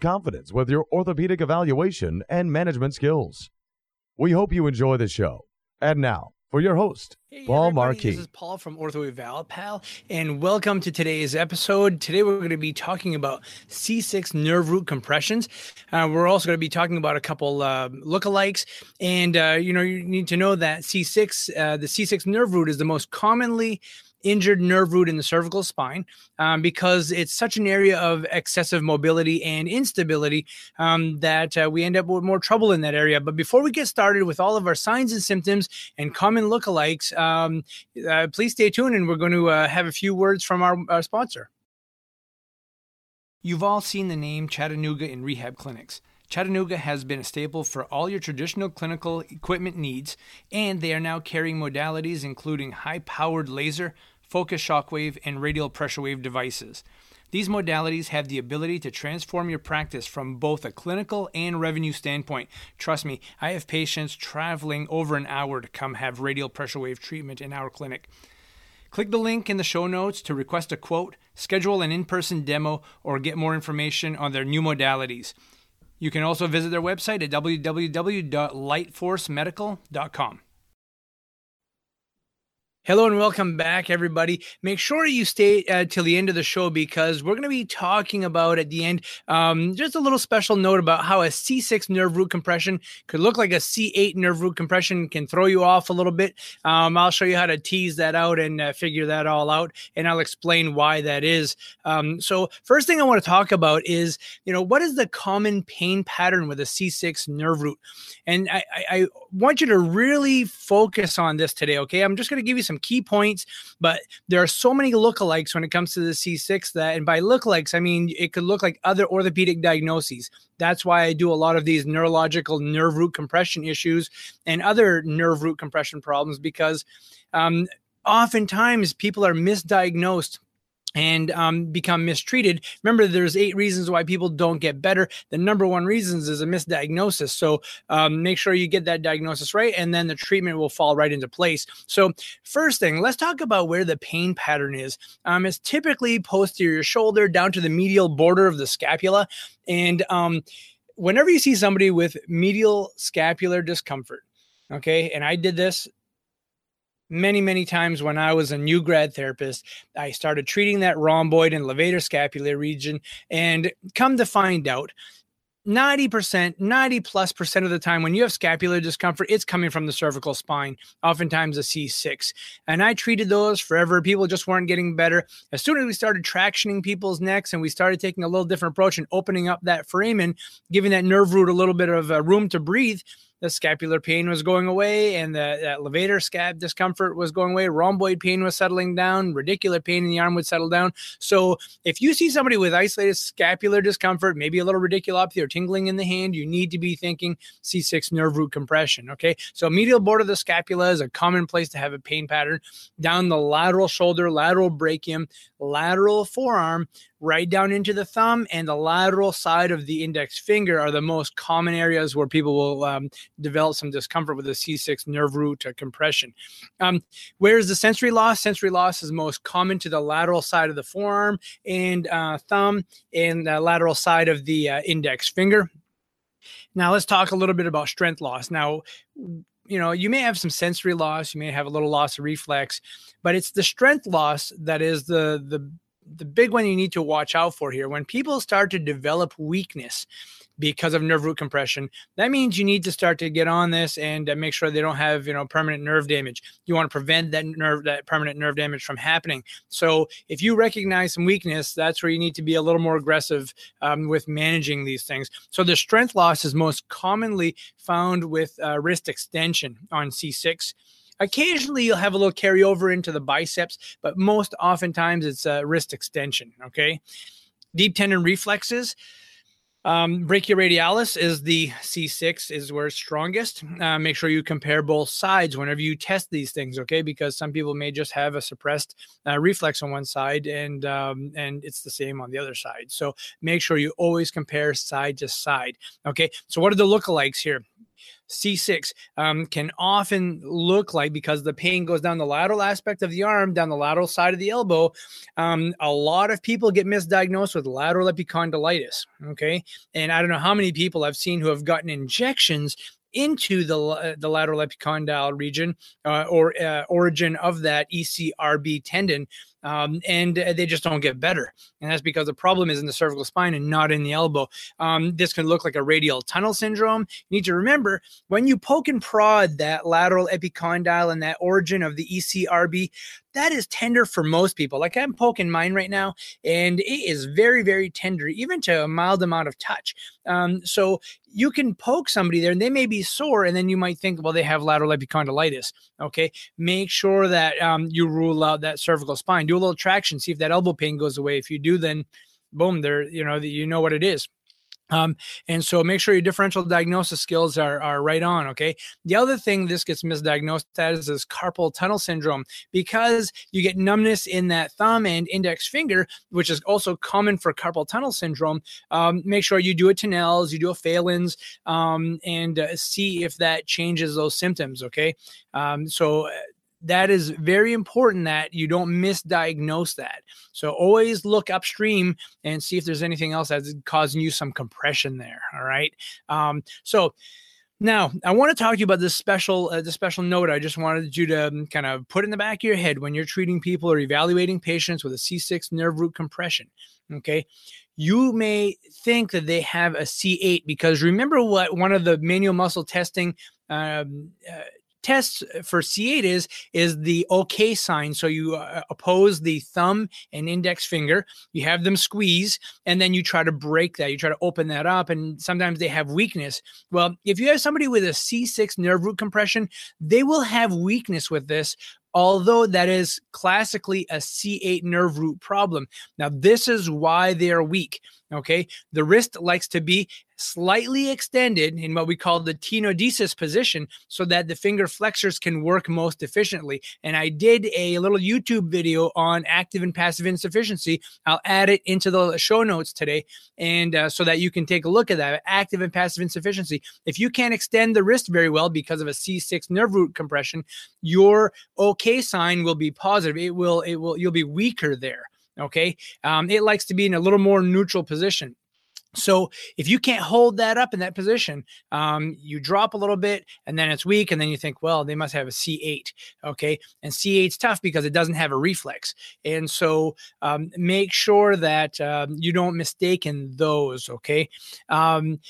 confidence with your orthopedic evaluation and management skills. We hope you enjoy the show. And now, for your host, Hey, Paul Marquis. This is Paul from Ortho Eval Pal, and welcome to today's episode. Today we're going to be talking about C6 nerve root compressions. Uh, we're also going to be talking about a couple uh, lookalikes, and uh, you know you need to know that C6, uh, the C6 nerve root, is the most commonly injured nerve root in the cervical spine um, because it's such an area of excessive mobility and instability um, that uh, we end up with more trouble in that area. But before we get started with all of our signs and symptoms and common lookalikes, um, uh, please stay tuned and we're going to uh, have a few words from our, our sponsor. You've all seen the name Chattanooga in rehab clinics. Chattanooga has been a staple for all your traditional clinical equipment needs, and they are now carrying modalities including high powered laser, focus shockwave, and radial pressure wave devices. These modalities have the ability to transform your practice from both a clinical and revenue standpoint. Trust me, I have patients traveling over an hour to come have radial pressure wave treatment in our clinic. Click the link in the show notes to request a quote, schedule an in person demo, or get more information on their new modalities. You can also visit their website at www.lightforcemedical.com. Hello and welcome back, everybody. Make sure you stay uh, till the end of the show because we're going to be talking about at the end um, just a little special note about how a C6 nerve root compression could look like a C8 nerve root compression, can throw you off a little bit. Um, I'll show you how to tease that out and uh, figure that all out, and I'll explain why that is. Um, so, first thing I want to talk about is, you know, what is the common pain pattern with a C6 nerve root? And I, I, I want you to really focus on this today, okay? I'm just going to give you some key points, but there are so many lookalikes when it comes to the C6 that, and by lookalikes, I mean it could look like other orthopedic diagnoses. That's why I do a lot of these neurological nerve root compression issues and other nerve root compression problems because um, oftentimes people are misdiagnosed and um, become mistreated. Remember, there's eight reasons why people don't get better. The number one reasons is a misdiagnosis. So um, make sure you get that diagnosis right, and then the treatment will fall right into place. So first thing, let's talk about where the pain pattern is. Um, it's typically posterior shoulder down to the medial border of the scapula, and um, whenever you see somebody with medial scapular discomfort, okay, and I did this many, many times when I was a new grad therapist, I started treating that rhomboid and levator scapular region. And come to find out, 90%, 90 plus percent of the time when you have scapular discomfort, it's coming from the cervical spine, oftentimes a C6. And I treated those forever. People just weren't getting better. As soon as we started tractioning people's necks and we started taking a little different approach and opening up that foramen, giving that nerve root a little bit of uh, room to breathe, the scapular pain was going away and the that levator scap discomfort was going away. Rhomboid pain was settling down. Radicular pain in the arm would settle down. So if you see somebody with isolated scapular discomfort, maybe a little radiculopathy or tingling in the hand, you need to be thinking C6 nerve root compression. Okay. So medial border of the scapula is a common place to have a pain pattern. Down the lateral shoulder, lateral brachium, lateral forearm, right down into the thumb and the lateral side of the index finger are the most common areas where people will um, develop some discomfort with the C6 nerve root compression. Um, where's the sensory loss? Sensory loss is most common to the lateral side of the forearm and uh, thumb and the lateral side of the uh, index finger. Now let's talk a little bit about strength loss. Now, you know, you may have some sensory loss, you may have a little loss of reflex, but it's the strength loss that is the the the big one you need to watch out for here when people start to develop weakness because of nerve root compression that means you need to start to get on this and uh, make sure they don't have you know permanent nerve damage you want to prevent that nerve that permanent nerve damage from happening so if you recognize some weakness that's where you need to be a little more aggressive um, with managing these things so the strength loss is most commonly found with uh, wrist extension on c6 Occasionally, you'll have a little carryover into the biceps, but most oftentimes it's a wrist extension. Okay. Deep tendon reflexes. Um, brachioradialis is the C6 is where it's strongest. Uh, make sure you compare both sides whenever you test these things, okay? Because some people may just have a suppressed uh, reflex on one side, and um, and it's the same on the other side. So make sure you always compare side to side, okay? So what are the lookalikes here? C6 um, can often look like because the pain goes down the lateral aspect of the arm, down the lateral side of the elbow. Um, a lot of people get misdiagnosed with lateral epicondylitis. Okay. And I don't know how many people I've seen who have gotten injections into the, uh, the lateral epicondyle region uh, or uh, origin of that ECRB tendon um, and they just don't get better. And that's because the problem is in the cervical spine and not in the elbow. Um, this can look like a radial tunnel syndrome. You need to remember when you poke and prod that lateral epicondyle and that origin of the ECRB, that is tender for most people. Like I'm poking mine right now, and it is very, very tender, even to a mild amount of touch. Um, so you can poke somebody there and they may be sore, and then you might think, well, they have lateral epicondylitis. Okay. Make sure that um, you rule out that cervical spine. Do a little traction, see if that elbow pain goes away. If you do, then boom, there, you know, you know what it is. Um, and so make sure your differential diagnosis skills are, are right on. Okay. The other thing this gets misdiagnosed as is carpal tunnel syndrome because you get numbness in that thumb and index finger, which is also common for carpal tunnel syndrome. Um, make sure you do a Tinel's, you do a Phalen's, um, and uh, see if that changes those symptoms. Okay. Um, so uh, that is very important that you don't misdiagnose that. So always look upstream and see if there's anything else that's causing you some compression there. All right. Um, so now I want to talk to you about this special, uh, the special note. I just wanted you to um, kind of put in the back of your head when you're treating people or evaluating patients with a C6 nerve root compression. Okay you may think that they have a C8 because remember what one of the manual muscle testing um, uh, tests for C8 is is the OK sign. So you uh, oppose the thumb and index finger, you have them squeeze, and then you try to break that. You try to open that up, and sometimes they have weakness. Well, if you have somebody with a C6 nerve root compression, they will have weakness with this although that is classically a C8 nerve root problem. Now, this is why they are weak. Okay. The wrist likes to be slightly extended in what we call the tenodesis position so that the finger flexors can work most efficiently. And I did a little YouTube video on active and passive insufficiency. I'll add it into the show notes today. And uh, so that you can take a look at that active and passive insufficiency. If you can't extend the wrist very well because of a C6 nerve root compression, your OK sign will be positive. It will, it will, you'll be weaker there. Okay. Um, it likes to be in a little more neutral position. So if you can't hold that up in that position, um, you drop a little bit and then it's weak, and then you think, well, they must have a C8. Okay, and C8's tough because it doesn't have a reflex, and so um, make sure that um, you don't mistake in those. Okay. Um,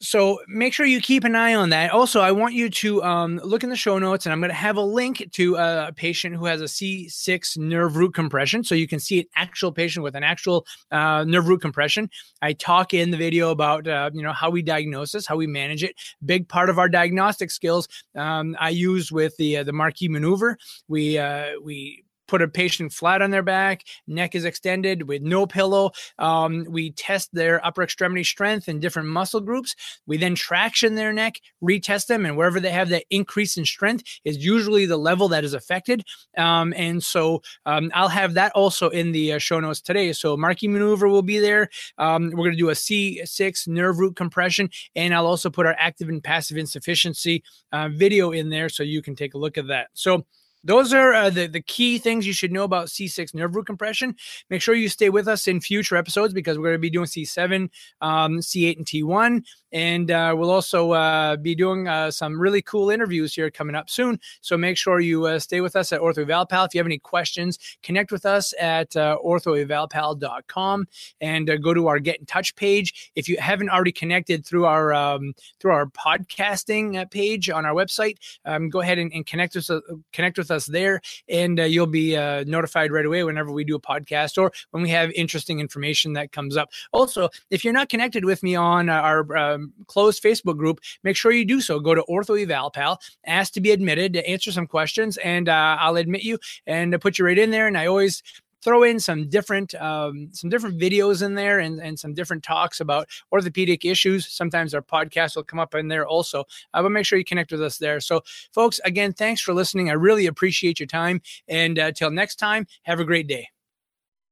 so make sure you keep an eye on that. Also, I want you to um, look in the show notes, and I'm going to have a link to a patient who has a C6 nerve root compression, so you can see an actual patient with an actual uh, nerve root compression. I talk in the video about uh, you know how we diagnose this, how we manage it. Big part of our diagnostic skills um, I use with the uh, the Marquis maneuver. We uh, we put a patient flat on their back, neck is extended with no pillow. Um, we test their upper extremity strength in different muscle groups. We then traction their neck, retest them, and wherever they have that increase in strength is usually the level that is affected. Um, and so um, I'll have that also in the uh, show notes today. So Marquis maneuver will be there. Um, we're going to do a C6 nerve root compression, and I'll also put our active and passive insufficiency uh, video in there so you can take a look at that. So those are uh, the, the key things you should know about C6 nerve root compression. Make sure you stay with us in future episodes because we're going to be doing C7, um, C8, and T1. And uh, we'll also uh, be doing uh, some really cool interviews here coming up soon. So make sure you uh, stay with us at OrthoEvalPal. If you have any questions, connect with us at uh, orthoevalpal.com and uh, go to our Get in Touch page. If you haven't already connected through our um, through our podcasting page on our website, um, go ahead and, and, connect us connect with us there, and you'll be notified right away whenever we do a podcast or when we have interesting information that comes up. Also, if you're not connected with me on our um, closed Facebook group, make sure you do so. Go to Ortho Eval Pal, ask to be admitted, to answer some questions, and uh, I'll admit you and put you right in there. And I always throw in some different um, some different videos in there and, and some different talks about orthopedic issues. Sometimes our podcast will come up in there also uh, but make sure you connect with us there. So folks again thanks for listening. I really appreciate your time and uh, till next time have a great day.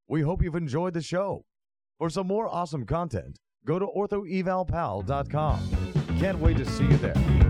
We hope you've enjoyed the show. For some more awesome content go to orthoevalpal.com. can't wait to see you there.